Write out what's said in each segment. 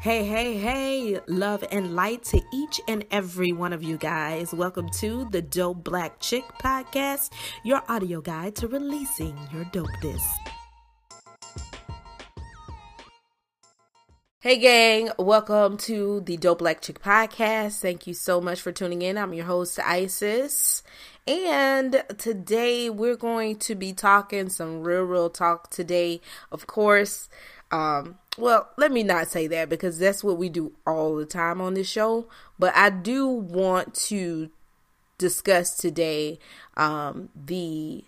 Hey, hey, hey, love and light to each and every one of you guys. Welcome to the Dope Black Chick Podcast, your audio guide to releasing your dopeness. Hey, gang, welcome to the Dope Black Chick Podcast. Thank you so much for tuning in. I'm your host, Isis. And today we're going to be talking some real, real talk today. Of course, um, well, let me not say that because that's what we do all the time on this show. But I do want to discuss today um, the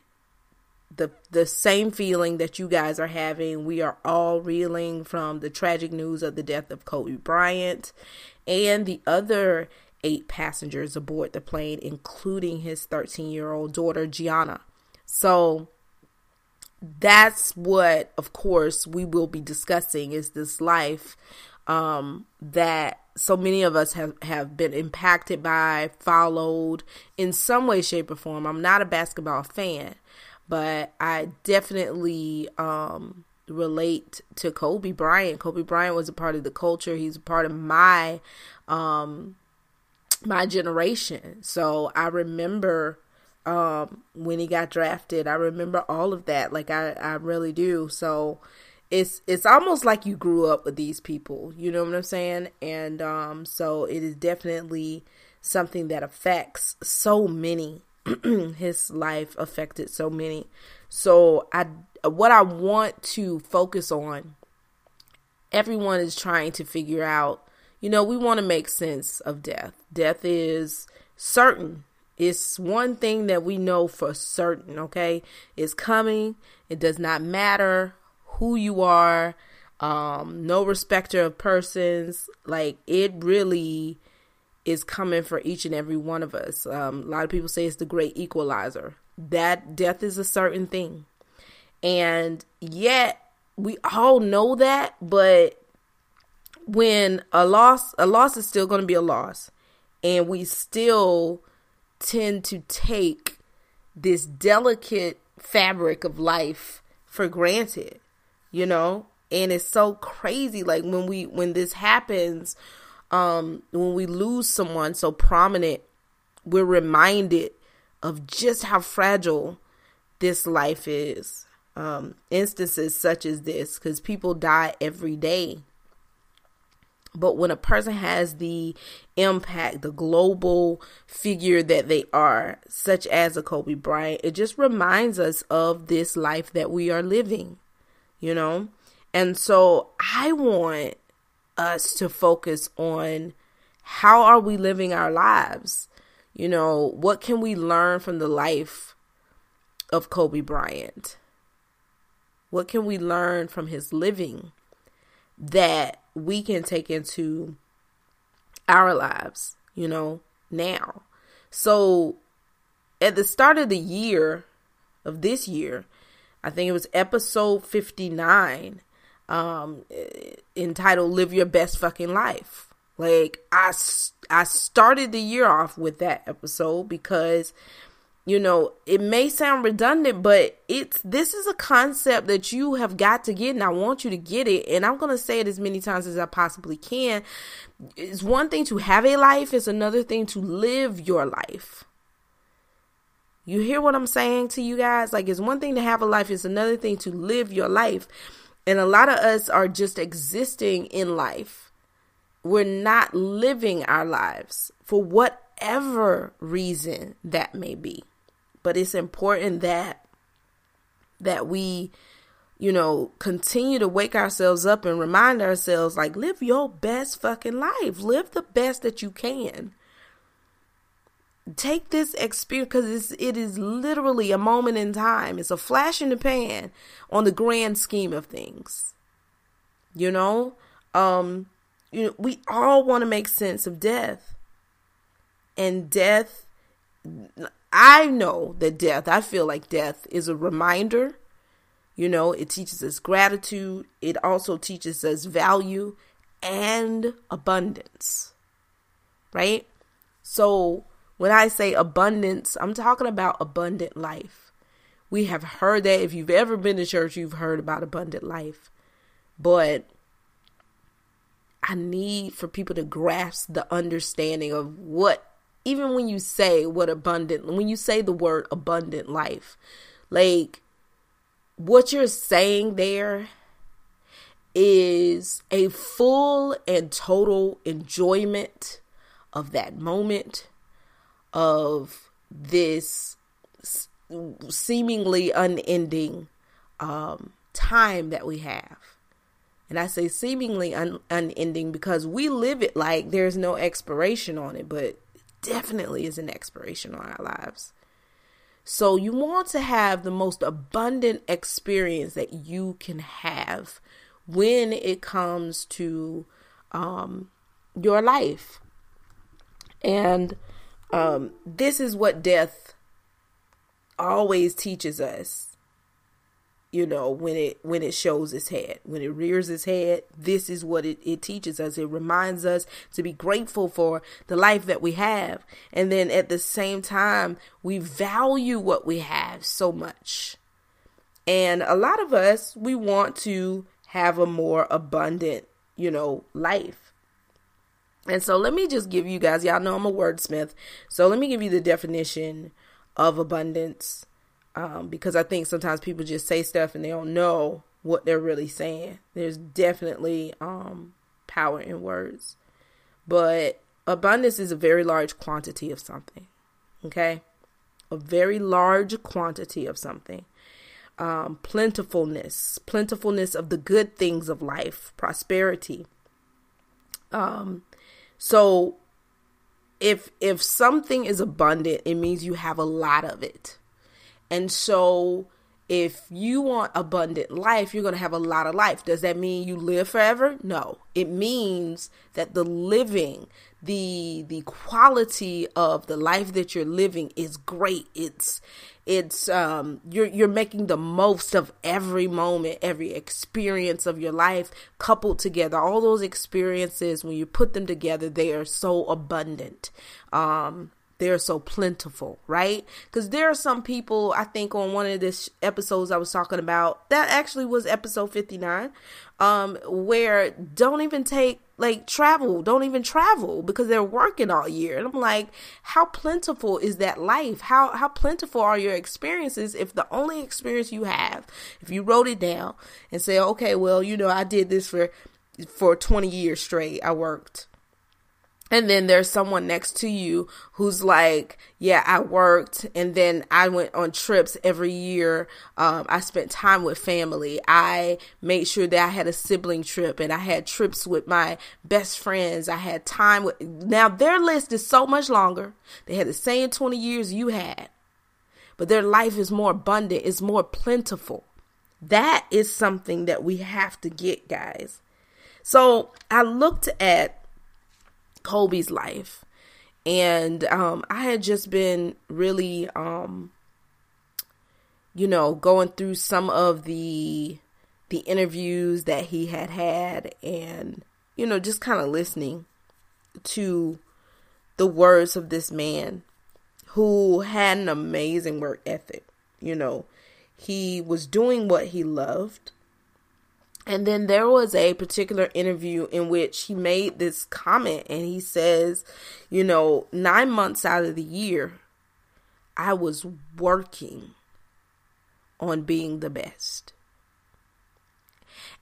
the the same feeling that you guys are having. We are all reeling from the tragic news of the death of Kobe Bryant and the other eight passengers aboard the plane, including his 13 year old daughter Gianna. So that's what of course we will be discussing is this life um, that so many of us have, have been impacted by followed in some way shape or form. I'm not a basketball fan but i definitely um, relate to kobe bryant. Kobe bryant was a part of the culture. He's a part of my um, my generation. So i remember um, when he got drafted. I remember all of that. Like I, I really do. So it's it's almost like you grew up with these people. You know what I'm saying? And um, so it is definitely something that affects so many. His life affected so many. So I what I want to focus on. Everyone is trying to figure out. You know, we want to make sense of death. Death is certain it's one thing that we know for certain, okay? It's coming. It does not matter who you are, um, no respecter of persons. Like, it really is coming for each and every one of us. Um, a lot of people say it's the great equalizer. That death is a certain thing. And yet, we all know that, but when a loss, a loss is still going to be a loss. And we still tend to take this delicate fabric of life for granted, you know? And it's so crazy like when we when this happens um when we lose someone so prominent, we're reminded of just how fragile this life is. Um instances such as this cuz people die every day but when a person has the impact, the global figure that they are, such as a Kobe Bryant, it just reminds us of this life that we are living, you know? And so I want us to focus on how are we living our lives? You know, what can we learn from the life of Kobe Bryant? What can we learn from his living that we can take into our lives, you know, now. So at the start of the year of this year, I think it was episode 59, um, entitled Live Your Best Fucking Life. Like, I, I started the year off with that episode because you know, it may sound redundant, but it's this is a concept that you have got to get, and I want you to get it. And I'm gonna say it as many times as I possibly can. It's one thing to have a life, it's another thing to live your life. You hear what I'm saying to you guys? Like, it's one thing to have a life, it's another thing to live your life. And a lot of us are just existing in life. We're not living our lives for whatever reason that may be but it's important that that we you know continue to wake ourselves up and remind ourselves like live your best fucking life. Live the best that you can. Take this experience because it is literally a moment in time. It's a flash in the pan on the grand scheme of things. You know? Um you know we all want to make sense of death. And death I know that death, I feel like death is a reminder. You know, it teaches us gratitude, it also teaches us value and abundance. Right? So, when I say abundance, I'm talking about abundant life. We have heard that. If you've ever been to church, you've heard about abundant life. But I need for people to grasp the understanding of what even when you say what abundant when you say the word abundant life like what you're saying there is a full and total enjoyment of that moment of this seemingly unending um, time that we have. And I say seemingly un- unending because we live it like there's no expiration on it, but definitely is an expiration on our lives. So you want to have the most abundant experience that you can have when it comes to um, your life. And um, this is what death always teaches us you know when it when it shows its head. When it rears its head this is what it, it teaches us. It reminds us to be grateful for the life that we have. And then at the same time we value what we have so much. And a lot of us we want to have a more abundant you know life. And so let me just give you guys y'all know i'm a wordsmith. So let me give you the definition of abundance um, because I think sometimes people just say stuff and they don't know what they're really saying. There's definitely um, power in words, but abundance is a very large quantity of something. Okay, a very large quantity of something. Um, plentifulness, plentifulness of the good things of life, prosperity. Um, so if if something is abundant, it means you have a lot of it. And so if you want abundant life, you're going to have a lot of life. Does that mean you live forever? No. It means that the living, the the quality of the life that you're living is great. It's it's um you're you're making the most of every moment, every experience of your life coupled together. All those experiences when you put them together, they are so abundant. Um they're so plentiful, right? Because there are some people, I think on one of this episodes I was talking about, that actually was episode 59, um, where don't even take like travel, don't even travel because they're working all year. And I'm like, how plentiful is that life? How how plentiful are your experiences if the only experience you have, if you wrote it down and say, okay, well, you know, I did this for for 20 years straight. I worked and then there's someone next to you who's like, yeah, I worked and then I went on trips every year. Um, I spent time with family. I made sure that I had a sibling trip and I had trips with my best friends. I had time with, now their list is so much longer. They had the same 20 years you had, but their life is more abundant, it's more plentiful. That is something that we have to get, guys. So I looked at Kobe's life. And um, I had just been really, um, you know, going through some of the the interviews that he had had, and you know, just kind of listening to the words of this man who had an amazing work ethic. You know, he was doing what he loved. And then there was a particular interview in which he made this comment and he says, you know, nine months out of the year, I was working on being the best.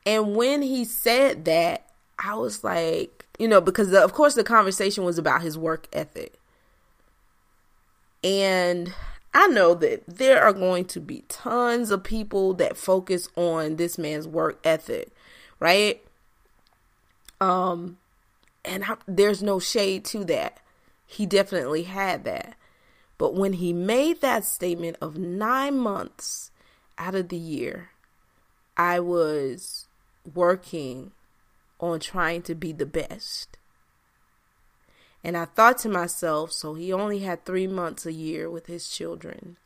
And when he said that, I was like, you know, because the, of course the conversation was about his work ethic. And I know that there are going to be tons of people that focus on this man's work ethic, right? Um, and I, there's no shade to that. He definitely had that. But when he made that statement of nine months out of the year, I was working on trying to be the best. And I thought to myself, so he only had three months a year with his children.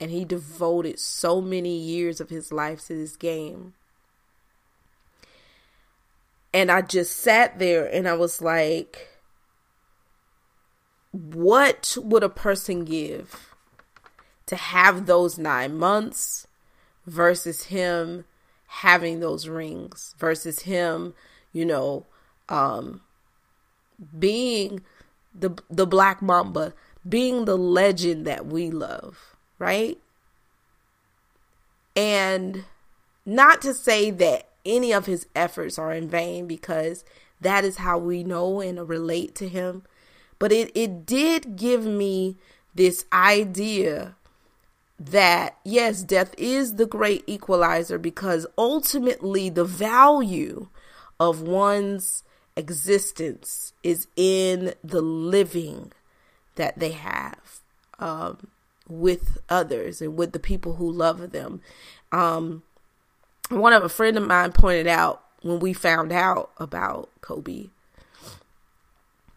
And he devoted so many years of his life to this game. And I just sat there and I was like, what would a person give to have those nine months versus him having those rings, versus him, you know, um, being the the Black Mamba, being the legend that we love, right? And not to say that any of his efforts are in vain because that is how we know and relate to him. But it, it did give me this idea that yes, death is the great equalizer because ultimately the value of one's existence is in the living that they have um, with others and with the people who love them. Um, one of a friend of mine pointed out when we found out about Kobe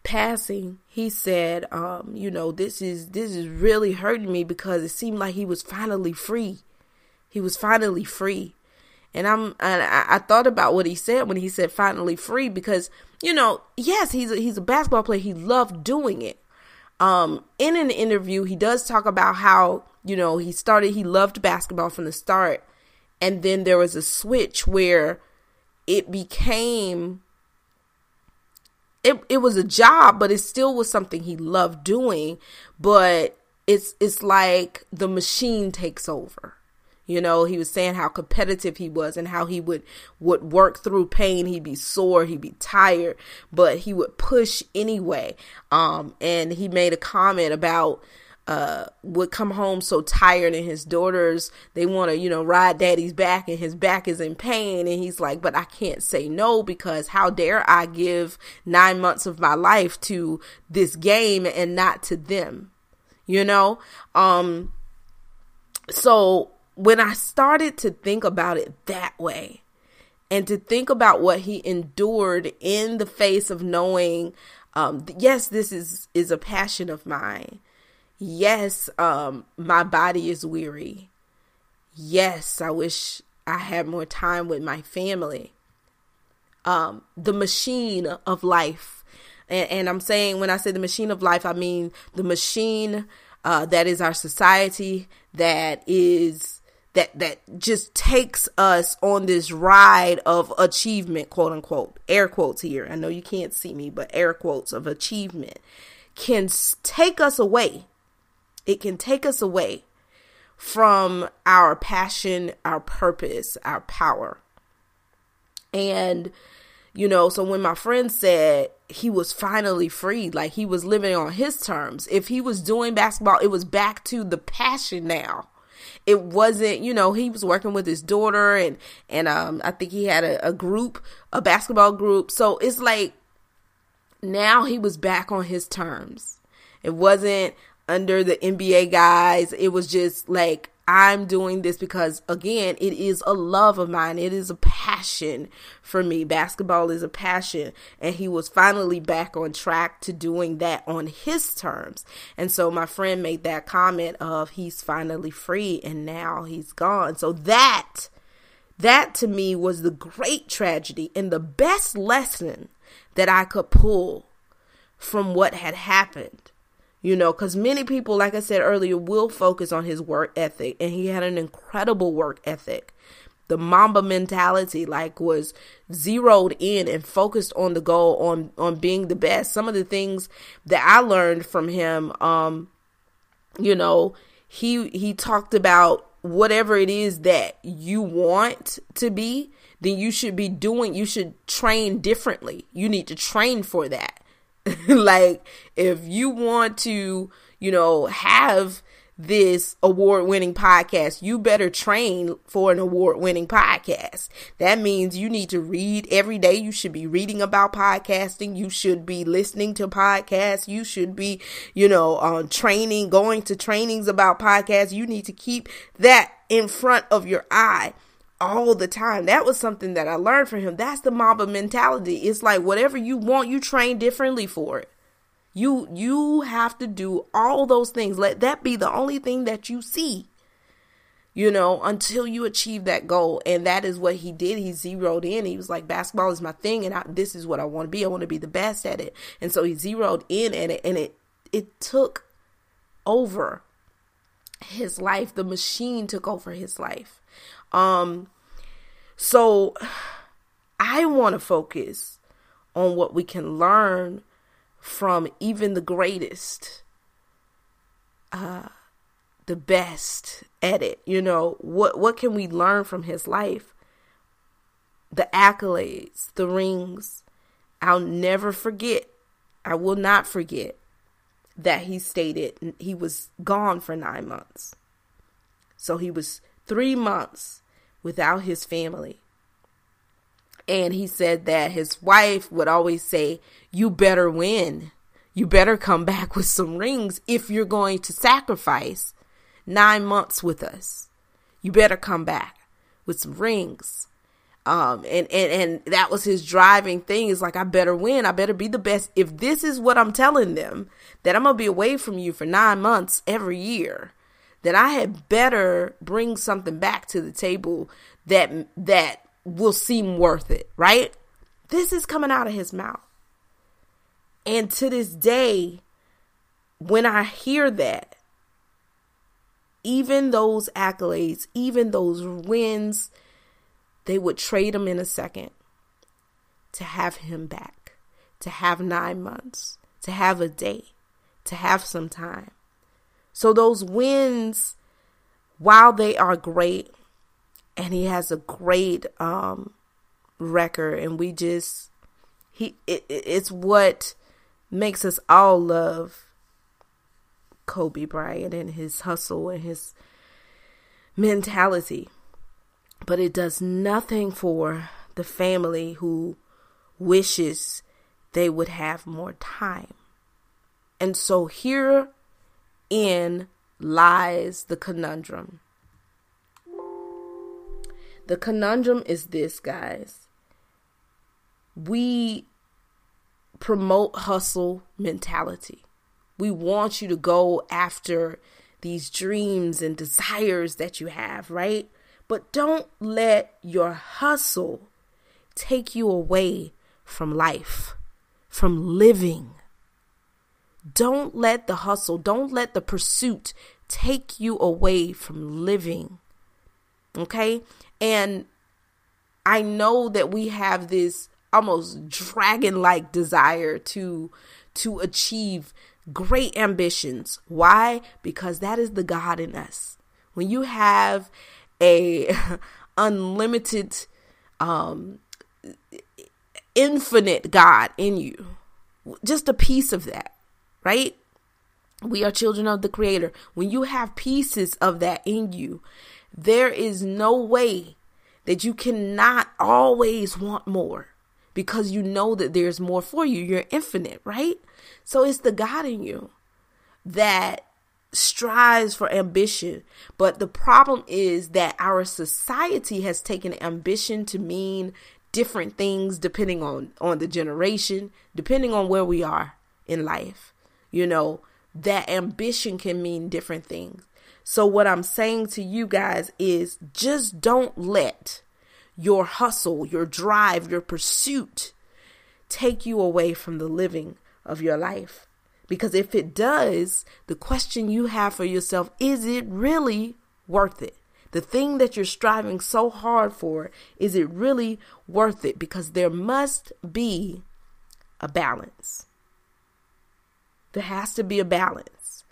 passing, he said, um, you know, this is this is really hurting me because it seemed like he was finally free. He was finally free. And I'm and I, I thought about what he said when he said finally free because, you know, yes, he's a, he's a basketball player. He loved doing it. Um, in an interview, he does talk about how, you know, he started he loved basketball from the start and then there was a switch where it became it it was a job, but it still was something he loved doing. But it's it's like the machine takes over. You know, he was saying how competitive he was and how he would would work through pain. He'd be sore, he'd be tired, but he would push anyway. Um, and he made a comment about uh, would come home so tired and his daughters they want to you know ride daddy's back and his back is in pain and he's like but i can't say no because how dare i give nine months of my life to this game and not to them you know um so when i started to think about it that way and to think about what he endured in the face of knowing um yes this is is a passion of mine yes, um, my body is weary. Yes, I wish I had more time with my family. Um, the machine of life. And, and, I'm saying when I say the machine of life, I mean the machine uh, that is our society that is that that just takes us on this ride of achievement, quote unquote, air quotes here. I know you can't see me, but air quotes of achievement can take us away it can take us away from our passion, our purpose, our power. And, you know, so when my friend said he was finally free, like he was living on his terms, if he was doing basketball, it was back to the passion now. It wasn't, you know, he was working with his daughter and, and, um, I think he had a, a group, a basketball group. So it's like now he was back on his terms. It wasn't, under the NBA guys. It was just like, I'm doing this because, again, it is a love of mine. It is a passion for me. Basketball is a passion. And he was finally back on track to doing that on his terms. And so my friend made that comment of he's finally free and now he's gone. So that, that to me was the great tragedy and the best lesson that I could pull from what had happened you know, because many people, like I said earlier, will focus on his work ethic, and he had an incredible work ethic. The Mamba mentality, like, was zeroed in and focused on the goal, on on being the best. Some of the things that I learned from him, um, you know, he he talked about whatever it is that you want to be, then you should be doing. You should train differently. You need to train for that like if you want to, you know, have this award winning podcast, you better train for an award winning podcast. That means you need to read every day. You should be reading about podcasting. You should be listening to podcasts. You should be, you know, uh, training, going to trainings about podcasts. You need to keep that in front of your eye all the time. That was something that I learned from him. That's the Mamba mentality. It's like whatever you want, you train differently for it. You you have to do all those things. Let that be the only thing that you see. You know, until you achieve that goal. And that is what he did. He zeroed in. He was like, basketball is my thing and I, this is what I want to be. I want to be the best at it. And so he zeroed in at it and it it took over his life. The machine took over his life. Um, so I want to focus on what we can learn from even the greatest, uh, the best at it. You know, what what can we learn from his life? The accolades, the rings. I'll never forget. I will not forget that he stated he was gone for nine months. So he was three months without his family. And he said that his wife would always say, You better win. You better come back with some rings if you're going to sacrifice nine months with us. You better come back with some rings. Um, and, and, and that was his driving thing is like, I better win. I better be the best. If this is what I'm telling them, that I'm going to be away from you for nine months every year, then I had better bring something back to the table that, that will seem worth it, right? This is coming out of his mouth. And to this day, when I hear that, even those accolades, even those wins, they would trade him in a second to have him back, to have nine months, to have a day, to have some time. So those wins, while they are great, and he has a great um, record, and we just he it, it's what makes us all love Kobe Bryant and his hustle and his mentality but it does nothing for the family who wishes they would have more time. And so herein lies the conundrum. The conundrum is this, guys. We promote hustle mentality. We want you to go after these dreams and desires that you have, right? But don't let your hustle take you away from life, from living. Don't let the hustle, don't let the pursuit take you away from living. Okay? And I know that we have this almost dragon like desire to to achieve great ambitions. Why? Because that is the God in us. When you have a unlimited um infinite God in you. Just a piece of that, right? We are children of the creator. When you have pieces of that in you, there is no way that you cannot always want more because you know that there's more for you. You're infinite, right? So it's the God in you that strives for ambition. But the problem is that our society has taken ambition to mean different things depending on on the generation, depending on where we are in life. You know, that ambition can mean different things. So what I'm saying to you guys is just don't let your hustle, your drive, your pursuit take you away from the living of your life. Because if it does, the question you have for yourself is it really worth it? The thing that you're striving so hard for, is it really worth it? Because there must be a balance. There has to be a balance.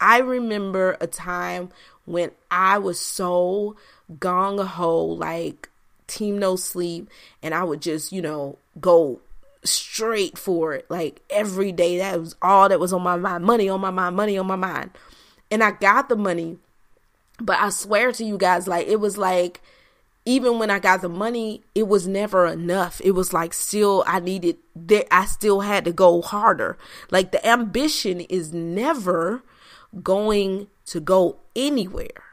I remember a time when I was so gong ho, like team no sleep, and I would just, you know, go straight for it. Like every day, that was all that was on my mind. Money on my mind, money on my mind. And I got the money, but I swear to you guys, like it was like, even when I got the money, it was never enough. It was like still I needed that I still had to go harder. Like the ambition is never going to go anywhere.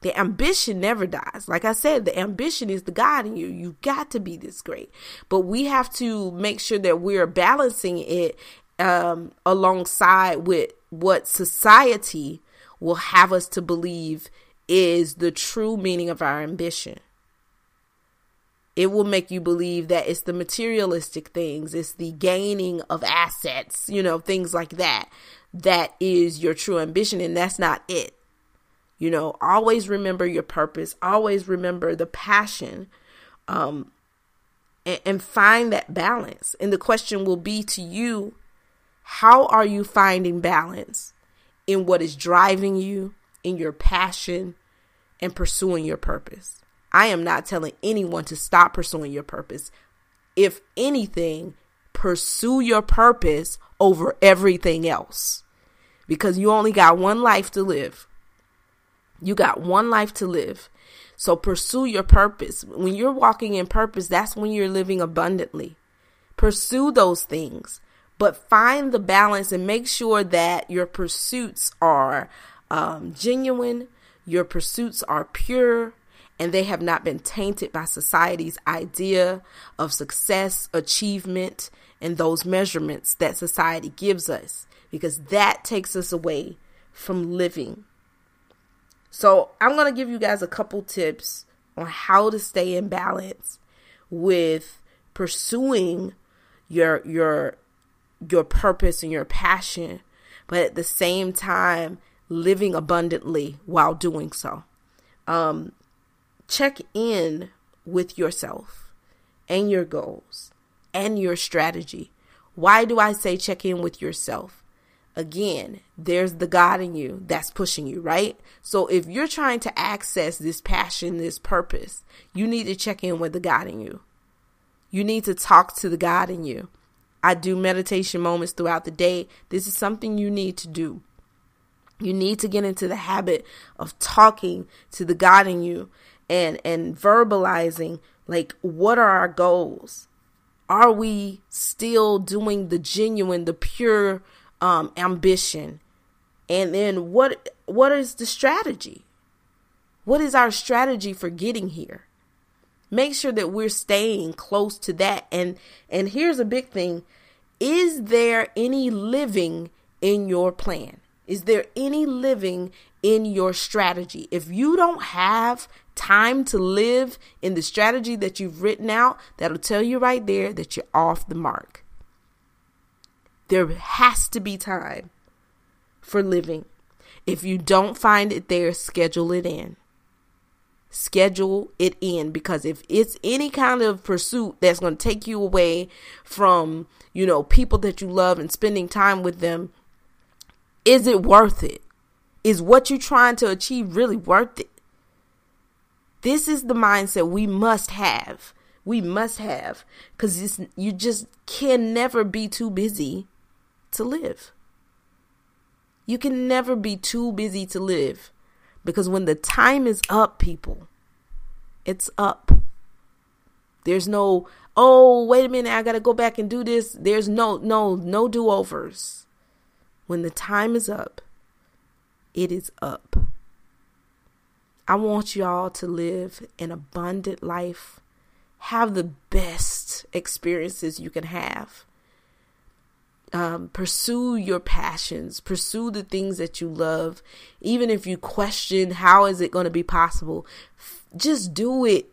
The ambition never dies. Like I said, the ambition is the God in you. You got to be this great. But we have to make sure that we're balancing it um, alongside with what society will have us to believe is the true meaning of our ambition. It will make you believe that it's the materialistic things, it's the gaining of assets, you know, things like that, that is your true ambition, and that's not it. You know, always remember your purpose, always remember the passion um, and, and find that balance. And the question will be to you how are you finding balance in what is driving you, in your passion, and pursuing your purpose? I am not telling anyone to stop pursuing your purpose. If anything, pursue your purpose over everything else because you only got one life to live. You got one life to live. So pursue your purpose. When you're walking in purpose, that's when you're living abundantly. Pursue those things, but find the balance and make sure that your pursuits are um, genuine, your pursuits are pure, and they have not been tainted by society's idea of success, achievement, and those measurements that society gives us, because that takes us away from living. So I'm going to give you guys a couple tips on how to stay in balance with pursuing your your your purpose and your passion, but at the same time living abundantly while doing so. Um, check in with yourself and your goals and your strategy. Why do I say check in with yourself? again, there's the God in you that's pushing you, right? So if you're trying to access this passion, this purpose, you need to check in with the God in you. You need to talk to the God in you. I do meditation moments throughout the day. This is something you need to do. You need to get into the habit of talking to the God in you and and verbalizing like what are our goals? Are we still doing the genuine, the pure um, ambition, and then what what is the strategy? What is our strategy for getting here? Make sure that we're staying close to that. And and here's a big thing: is there any living in your plan? Is there any living in your strategy? If you don't have time to live in the strategy that you've written out, that'll tell you right there that you're off the mark. There has to be time for living. If you don't find it there, schedule it in. Schedule it in because if it's any kind of pursuit that's going to take you away from, you know, people that you love and spending time with them, is it worth it? Is what you're trying to achieve really worth it? This is the mindset we must have. We must have because you just can never be too busy to live. You can never be too busy to live because when the time is up, people, it's up. There's no, oh, wait a minute, I got to go back and do this. There's no, no, no do overs. When the time is up, it is up. I want y'all to live an abundant life, have the best experiences you can have um, pursue your passions, pursue the things that you love. Even if you question how is it going to be possible, just do it.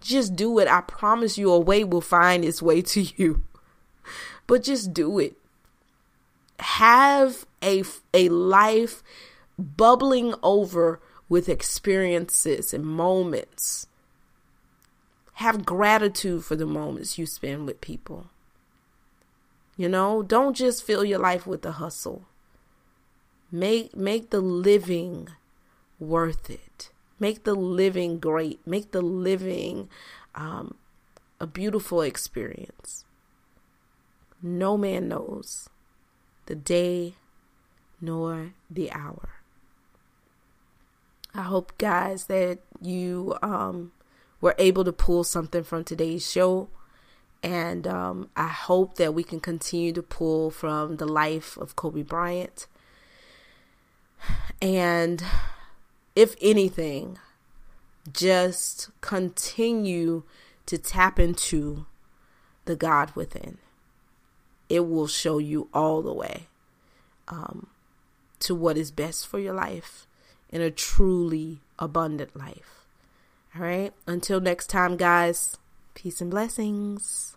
Just do it. I promise you, a way will find its way to you. But just do it. Have a a life bubbling over with experiences and moments. Have gratitude for the moments you spend with people. You know, don't just fill your life with the hustle. Make make the living worth it. Make the living great. Make the living um, a beautiful experience. No man knows the day nor the hour. I hope, guys, that you um, were able to pull something from today's show. And um, I hope that we can continue to pull from the life of Kobe Bryant. And if anything, just continue to tap into the God within it will show you all the way um, to what is best for your life in a truly abundant life. All right. Until next time, guys, peace and blessings.